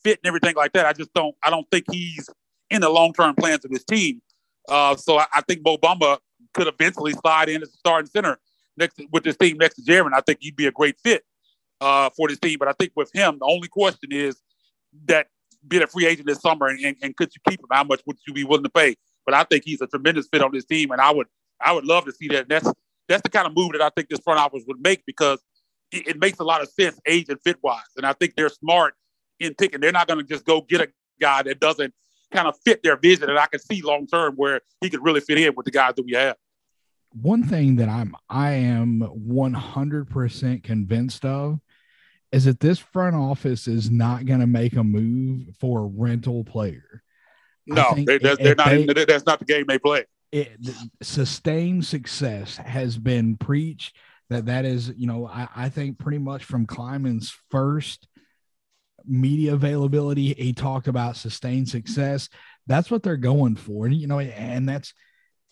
fit and everything like that, I just don't. I don't think he's in the long term plans of this team. Uh, so I, I, think Mo Bamba could eventually slide in as a starting center next with this team next to Jaren. I think he'd be a great fit uh, for this team. But I think with him, the only question is that being a free agent this summer and, and, and could you keep him? How much would you be willing to pay? But I think he's a tremendous fit on this team, and I would I would love to see that. And that's that's the kind of move that I think this front office would make because it, it makes a lot of sense age and fit wise. And I think they're smart in picking. They're not going to just go get a guy that doesn't kind of fit their vision and I can see long term where he could really fit in with the guys that we have. One thing that I'm I am 100% convinced of is that this front office is not going to make a move for a rental player. No, they, are not. They, that's not the game they play. It, sustained success has been preached. That that is, you know, I, I think pretty much from Kleiman's first media availability, he talked about sustained success. That's what they're going for, and you know, and that's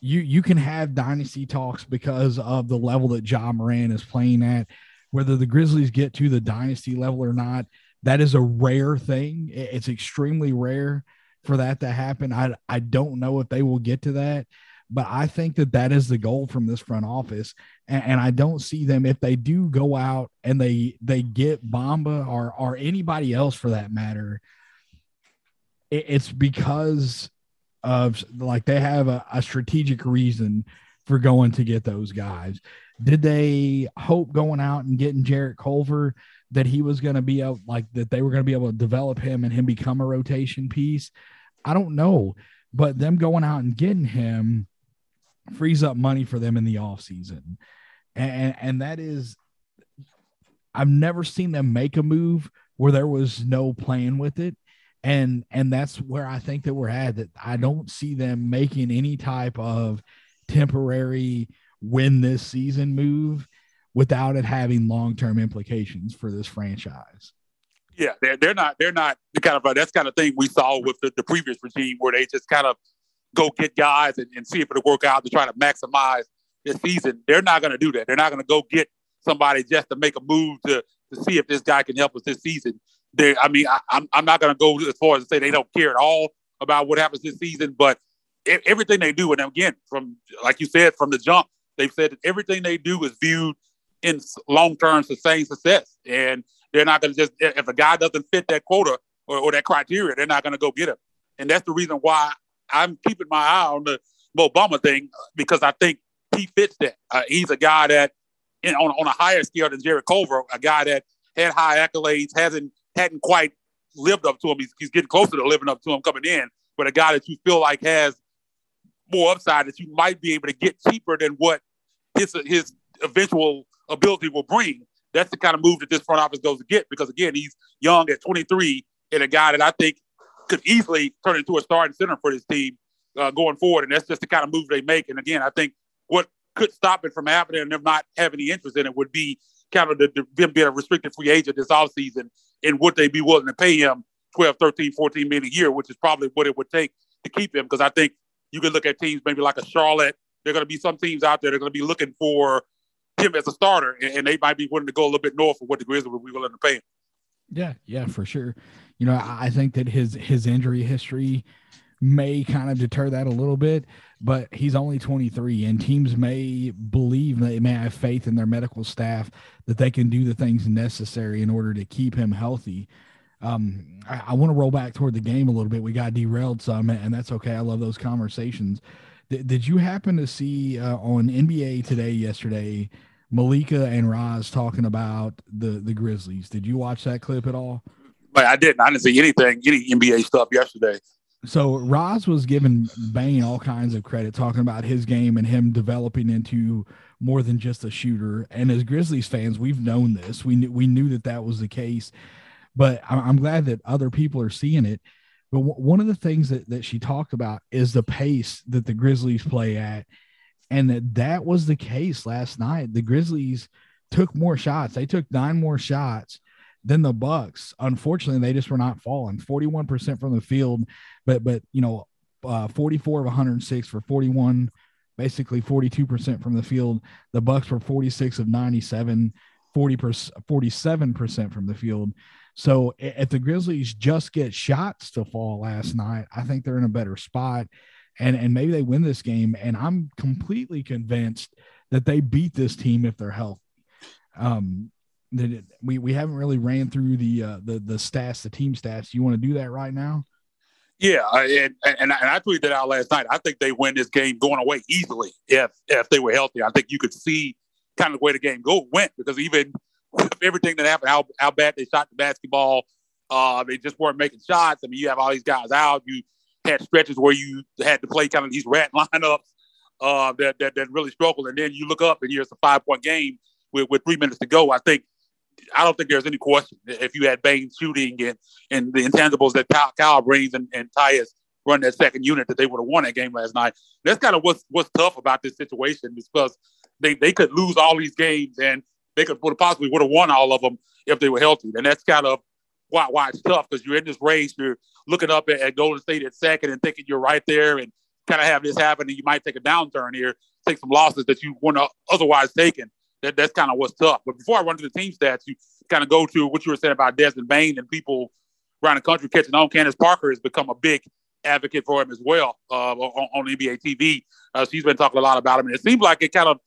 you. You can have dynasty talks because of the level that Ja Morant is playing at whether the Grizzlies get to the dynasty level or not, that is a rare thing. It's extremely rare for that to happen. I I don't know if they will get to that, but I think that that is the goal from this front office, and, and I don't see them if they do go out and they they get Bamba or or anybody else for that matter. It, it's because of like they have a, a strategic reason for going to get those guys. Did they hope going out and getting Jarrett Culver that he was going to be able, like that they were going to be able to develop him and him become a rotation piece? I don't know, but them going out and getting him frees up money for them in the off season, and and that is, I've never seen them make a move where there was no plan with it and and that's where I think that we're at. That I don't see them making any type of temporary win this season move without it having long term implications for this franchise. Yeah, they're, they're not they're not the kind of that's kind of thing we saw with the, the previous regime where they just kind of go get guys and, and see if it'll work out to try to maximize this season. They're not going to do that. They're not going to go get somebody just to make a move to to see if this guy can help us this season. They, I mean, I, I'm, I'm not going to go as far as to say they don't care at all about what happens this season, but everything they do, and again, from like you said, from the jump, They've said that everything they do is viewed in long-term sustained success, and they're not going to just if a guy doesn't fit that quota or, or that criteria, they're not going to go get him. And that's the reason why I'm keeping my eye on the Mo Bamba thing because I think he fits that. Uh, he's a guy that, on on a higher scale than Jarrett Culver, a guy that had high accolades, hasn't hadn't quite lived up to him. He's, he's getting closer to living up to him coming in, but a guy that you feel like has more upside that you might be able to get cheaper than what his his eventual ability will bring. That's the kind of move that this front office goes to get because again, he's young at 23 and a guy that I think could easily turn into a starting center for this team uh, going forward. And that's just the kind of move they make. And again, I think what could stop it from happening and them not having any interest in it would be kind of the, the, them being a restricted free agent this offseason and would they be willing to pay him 12, 13, 14 million a year, which is probably what it would take to keep him. Because I think you can look at teams maybe like a Charlotte there are going to be some teams out there that are going to be looking for him as a starter, and, and, they might be willing to go a little bit north of what the Grizzlies would be willing to pay him. Yeah, yeah, for sure. You know, I think that his his injury history may kind of deter that a little bit, but he's only 23, and teams may believe they may have faith in their medical staff that they can do the things necessary in order to keep him healthy. Um, I, I want to roll back toward the game a little bit. We got derailed some, and that's okay. I love those conversations. Did, did you happen to see uh, on NBA today yesterday Malika and Roz talking about the the Grizzlies? Did you watch that clip at all? But I didn't. I didn't see anything, any NBA stuff yesterday. So Roz was giving Bane all kinds of credit, talking about his game and him developing into more than just a shooter. And as Grizzlies fans, we've known this. We knew we knew that that was the case. But I'm glad that other people are seeing it. But w- one of the things that, that she talked about is the pace that the Grizzlies play at. And that that was the case last night. The Grizzlies took more shots. They took nine more shots than the Bucks. Unfortunately, they just were not falling. 41% from the field, but but you know, uh, 44 of 106 for 41, basically 42% from the field. The Bucks were 46 of 97, 40 47% from the field. So if the Grizzlies just get shots to fall last night, I think they're in a better spot. And, and maybe they win this game. And I'm completely convinced that they beat this team if they're healthy. Um, that we, we haven't really ran through the uh, the the stats, the team stats. You want to do that right now? Yeah, and, and I tweeted out last night. I think they win this game going away easily if if they were healthy. I think you could see kind of the way the game go went because even everything that happened, how how bad they shot the basketball. Uh, they just weren't making shots. I mean, you have all these guys out. You had stretches where you had to play kind of these rat [LAUGHS] lineups uh, that, that that really struggled, and then you look up and here's a five point game with, with three minutes to go. I think I don't think there's any question if you had Bane shooting and and the intangibles that Kyle, Kyle brings and, and Tyus run that second unit that they would have won that game last night. That's kind of what's what's tough about this situation because they, they could lose all these games and they could would possibly would have won all of them if they were healthy. And that's kind of why why it's tough because you're in this race, you're looking up at, at Golden State at second and thinking you're right there and kind of have this happen and you might take a downturn here, take some losses that you wouldn't have otherwise taken. That, that's kind of what's tough. But before I run to the team stats, you kind of go to what you were saying about Desmond Bane and people around the country catching on. Candace Parker has become a big advocate for him as well uh, on, on, NBA TV. Uh, she's been talking a lot about him, and it seems like it kind of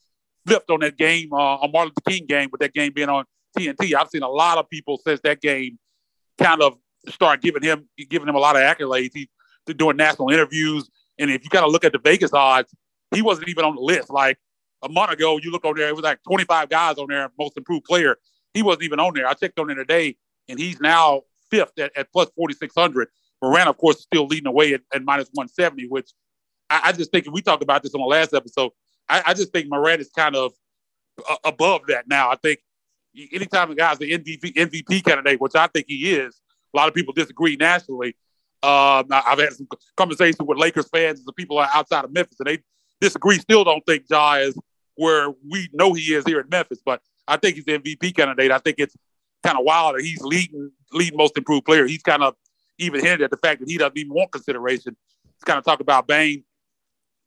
flipped on that game uh, on Martin Luther King game with that game being on TNT. I've seen a lot of people since that game kind of start giving him giving him a lot of accolades. He's doing national interviews, and if you kind of look at the Vegas odds, he wasn't even on the list. Like a month ago, you look on there, it was like 25 guys on there, most improved player. He wasn't even on there. I checked on it today, and he's now fifth at, at plus 4,600. Morant, of course, is still leading the way at, at minus 170, which I, I, just think we talked about this on the last episode. I, I just think Morant is kind of uh, above that now. I think anytime a guy's the MVP, MVP candidate, which I think he is, a lot of people disagree nationally. Um, I've had some conversations with Lakers fans and the people outside of Memphis, and they disagree. Still don't think Ja is where we know he is here in Memphis, but I think he's the MVP candidate. I think it's kind of wild that he's leading leading most improved player. He's kind of even hinted at the fact that he doesn't even want consideration. He's kind of talked about Bane,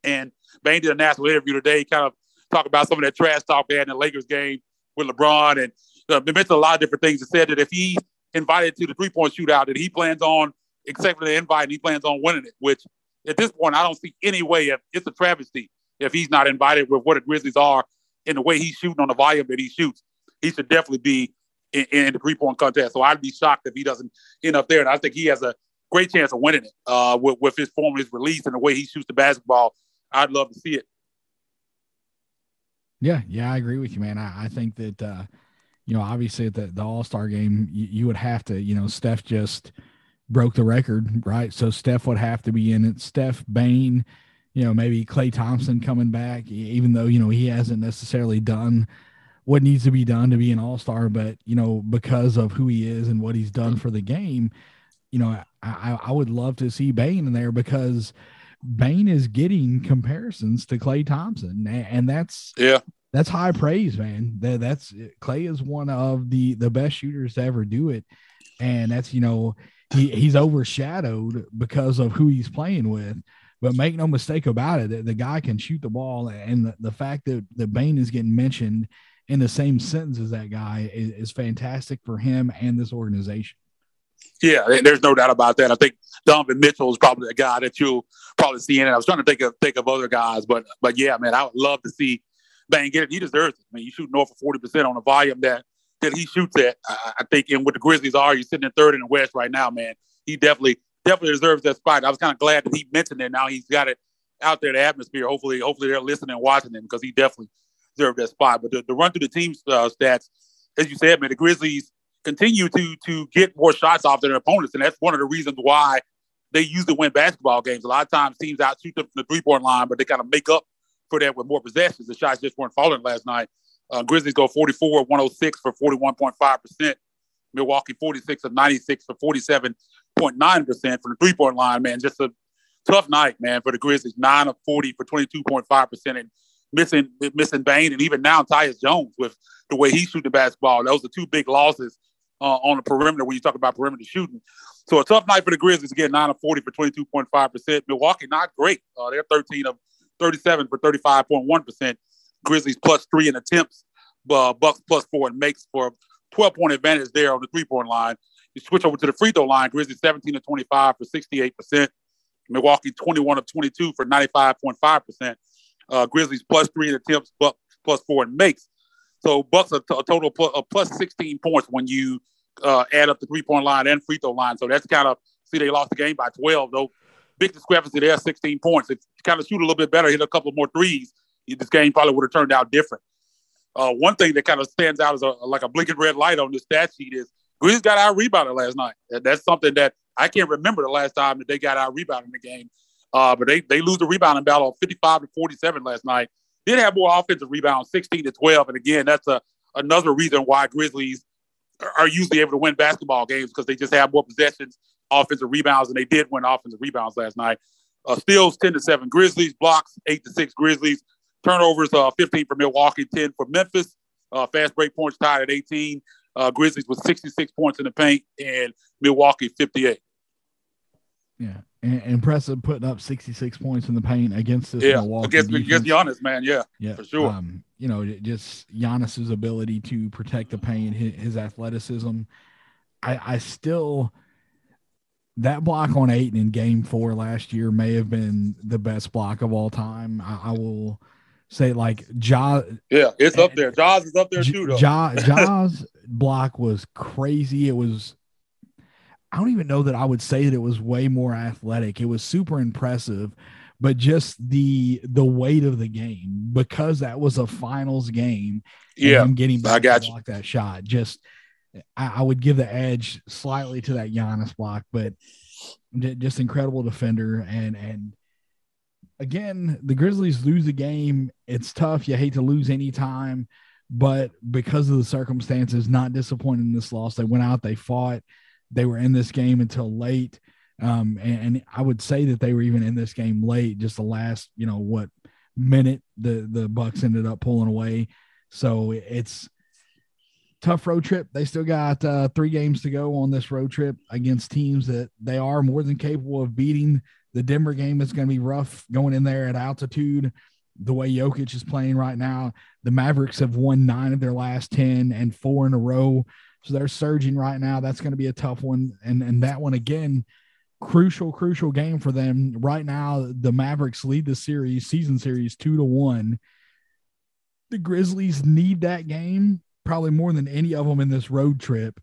and Bane did a national interview today, kind of talk about some of that trash talk they had in the Lakers game with LeBron, and uh, they mentioned a lot of different things. He said that if he's invited to the three point shootout, that he plans on accepting the invite and he plans on winning it. Which at this point, I don't see any way. If it's a travesty if he's not invited with what the Grizzlies are and the way he's shooting on the volume that he shoots, he should definitely be in, in the three point contest. So I'd be shocked if he doesn't end up there. And I think he has a great chance of winning it uh, with, with his form, his release, and the way he shoots the basketball. I'd love to see it. Yeah, yeah, I agree with you, man. I, I think that uh, you know, obviously at the, the All Star game, you, you, would have to, you know, Steph just broke the record, right? So Steph would have to be in it. Steph Bane, you know, maybe Klay Thompson coming back, even though you know he hasn't necessarily done what needs to be done to be an all star, but you know, because of who he is and what he's done for the game, you know, I, I would love to see Bane in there because Bane is getting comparisons to Klay Thompson, and that's yeah, that's high praise, man. That that's Klay is one of the the best shooters to ever do it, and that's you know he he's overshadowed because of who he's playing with. But make no mistake about it, the, the guy can shoot the ball, and the, the fact that the Bane is getting mentioned in the same sentence as that guy is, is fantastic for him and this organization. Yeah, there's no doubt about that. I think Donovan Mitchell is probably the guy that you'll probably see in it. I was trying to think of think of other guys, but but yeah, man, I would love to see Bane get it. He deserves it. I mean, you shoot north of forty percent on the volume that that he shoots at. I, I think, and what the Grizzlies are, he's sitting in third in the West right now, man. He definitely definitely deserves that spot. I was kind of glad that he mentioned it. Now he's got it out there, the atmosphere. Hopefully, hopefully they're listening and watching him because he definitely deserved that spot. But the, run through the team uh, stats, as you said, man, the Grizzlies continue to to get more shots off their opponents, and that's one of the reasons why they usually win basketball games. A lot of times, teams out shoot them from the three point line, but they kind of make up for that with more possessions. The shots just weren't falling last night. Uh, Grizzlies go 44 106 for 41.5%. Milwaukee 46 of 96 for 47 0.9% from the three point line, man. Just a tough night, man, for the Grizzlies. Nine of 40 for 22.5%. And missing missing Bane and even now Tyus Jones with the way he shooting the basketball. Those are two big losses uh, on the perimeter when you talk about perimeter shooting. So a tough night for the Grizzlies. Again, 9 of 40 for 22.5%. Milwaukee, not great. Uh, they're 13 of 37 for 35.1%. Grizzlies plus three in attempts. Uh, Bucks plus four and makes for 12 point advantage there on the three point line. You switch over to the free throw line. Grizzlies 17 to 25 for 68%. Milwaukee 21 of 22 for 95.5%. Uh, Grizzlies plus three in attempts, Bucks plus four in makes. So Bucks a, t- a total plus, a plus 16 points when you uh, add up the three point line and free throw line. So that's kind of see they lost the game by 12 though. Big discrepancy there, 16 points. If you kind of shoot a little bit better, hit a couple more threes, this game probably would have turned out different. uh, one thing that kind of stands out as a, like a blinking red light on the stat sheet is Grizzlies got out rebounded last night. That's something that I can't remember the last time that they got out rebounded in the game. Uh, but they they lose the rebounding battle 55 to 47 last night. Did have more offensive rebounds, 16 to 12. And again, that's a another reason why Grizzlies are usually able to win basketball games because they just have more possessions, offensive rebounds, and they did win offensive rebounds last night. Uh, steals 10 to 7 Grizzlies, blocks 8 to 6 Grizzlies, turnovers uh, 15 for Milwaukee, 10 for Memphis. Uh, fast break points tied at 18. Uh, Grizzlies with 66 points in the paint and Milwaukee 58. Yeah, impressive putting up 66 points in the paint against this yeah, Milwaukee against, defense. against Giannis, man. Yeah, yeah, for sure. Um, you know, just Giannis's ability to protect the paint, his, his athleticism. I, I still that block on Ayton in Game Four last year may have been the best block of all time. I, I will say like Ja. Yeah, it's up there. Ja's is up there too, though. Ja, [LAUGHS] Ja's block was crazy. It was. I don't even know that I would say that it was way more athletic. It was super impressive, but just the the weight of the game because that was a finals game. Yeah, I'm getting back I got you. block that shot. Just I, I would give the edge slightly to that Giannis block, but just incredible defender and and again the Grizzlies lose the game. It's tough. You hate to lose any time, but because of the circumstances, not disappointed in this loss. They went out, they fought, they were in this game until late. Um, and, and I would say that they were even in this game late, just the last, you know, what minute the the Bucks ended up pulling away. So it's tough road trip. They still got uh, three games to go on this road trip against teams that they are more than capable of beating. The Denver game is going to be rough going in there at altitude. The way Jokic is playing right now, the Mavericks have won nine of their last 10 and four in a row. So they're surging right now. That's going to be a tough one. And, and that one, again, crucial, crucial game for them. Right now, the Mavericks lead the series, season series, two to one. The Grizzlies need that game probably more than any of them in this road trip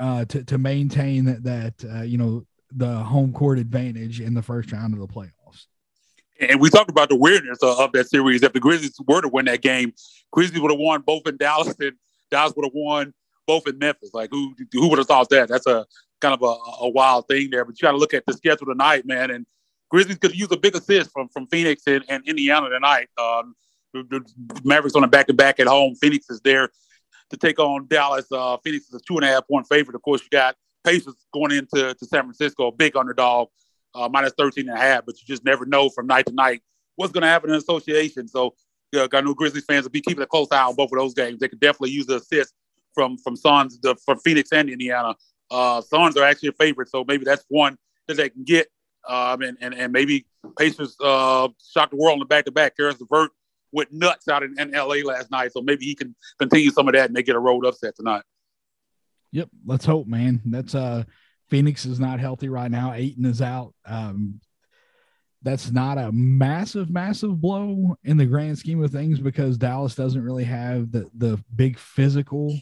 uh, to, to maintain that, that uh, you know, the home court advantage in the first round of the playoffs. And we talked about the weirdness of, of that series. If the Grizzlies were to win that game, Grizzlies would have won both in Dallas and Dallas would have won both in Memphis. Like who who would have thought that? That's a kind of a, a wild thing there. But you got to look at the schedule tonight, man. And Grizzlies could use a big assist from from Phoenix and, and Indiana tonight. Um, the, Mavericks on a back to back at home. Phoenix is there to take on Dallas. Uh, Phoenix is a two and a half point favorite. Of course, you got Pacers going into to San Francisco, a big underdog, uh, minus 13 and a half. But you just never know from night to night what's going to happen in association. So, yeah, I know Grizzlies fans will be keeping a close eye on both of those games. They could definitely use the assist from from Suns, the, from Phoenix and Indiana. Uh, Suns are actually a favorite, so maybe that's one that they can get. Um, and, and and maybe Pacers uh, shock the world in the back to back. Caris LeVert went nuts out in, in LA last night, so maybe he can continue some of that and they get a road upset tonight. Yep, let's hope, man. That's uh Phoenix is not healthy right now. Ayton is out. Um that's not a massive, massive blow in the grand scheme of things because Dallas doesn't really have the the big physical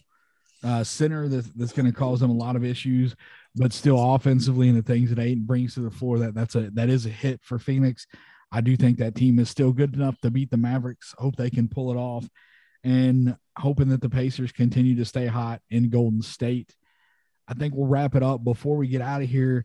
uh, center that, that's going to cause them a lot of issues. But still, offensively, and the things that Ayton brings to the floor, that that's a that is a hit for Phoenix. I do think that team is still good enough to beat the Mavericks. Hope they can pull it off, and hoping that the Pacers continue to stay hot in Golden State. I think we'll wrap it up before we get out of here.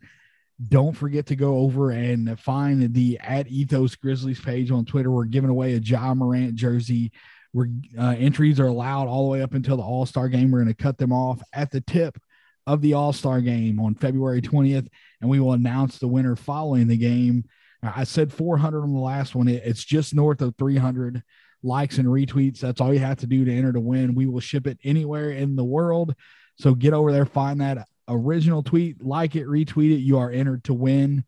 Don't forget to go over and find the at Ethos Grizzlies page on Twitter. We're giving away a Ja Morant jersey. We're uh, entries are allowed all the way up until the All Star game. We're going to cut them off at the tip of the All Star game on February 20th, and we will announce the winner following the game. I said 400 on the last one. It's just north of 300 likes and retweets. That's all you have to do to enter to win. We will ship it anywhere in the world. So get over there, find that original tweet, like it, retweet it. You are entered to win.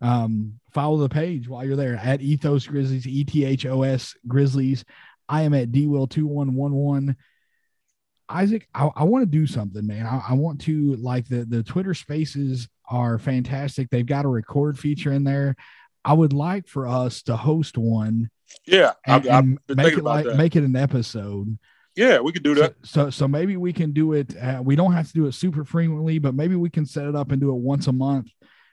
Um, follow the page while you're there at Ethos Grizzlies, E T H O S Grizzlies. I am at D Will two one one one. Isaac, I, I want to do something, man. I, I want to like the the Twitter Spaces are fantastic. They've got a record feature in there. I would like for us to host one. Yeah, and, I've, and make it like that. make it an episode. Yeah, we could do that. So, so, so maybe we can do it. Uh, we don't have to do it super frequently, but maybe we can set it up and do it once a month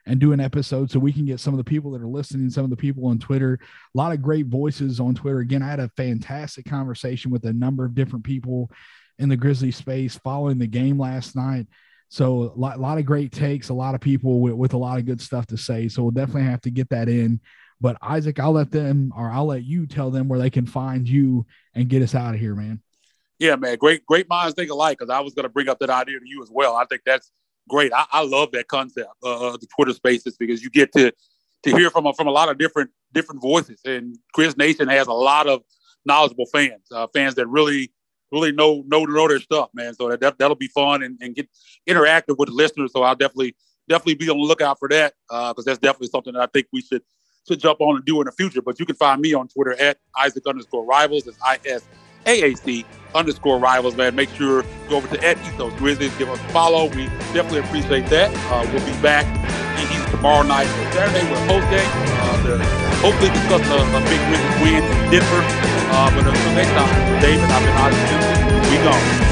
and do an episode so we can get some of the people that are listening, some of the people on Twitter. A lot of great voices on Twitter. Again, I had a fantastic conversation with a number of different people in the Grizzly space following the game last night. So a lot, a lot of great takes, a lot of people with, with a lot of good stuff to say. So we'll definitely have to get that in. But Isaac, I'll let them or I'll let you tell them where they can find you and get us out of here, man. Yeah, man. Great, great minds think alike. Because I was going to bring up that idea to you as well. I think that's great. I, I love that concept, uh, the Twitter Spaces, because you get to to hear from a, from a lot of different different voices. And Grizz Nation has a lot of knowledgeable fans, uh, fans that really really know know know their stuff, man. So that, that that'll be fun and, and get interactive with the listeners. So I'll definitely definitely be on the lookout for that because uh, that's definitely something that I think we should should jump on and do in the future. But you can find me on Twitter at Isaac underscore rivals. It's I S A A C underscore rivals, man. Make sure go over to at Ethos Grizzlies, give us a follow. We definitely appreciate that. Uh, we'll be back tomorrow night or Saturday post game. Uh, to hopefully discuss a, a big Grizzlies win in Denver. Uh, but until next time, David, I've been Isaac Simpson. We gone.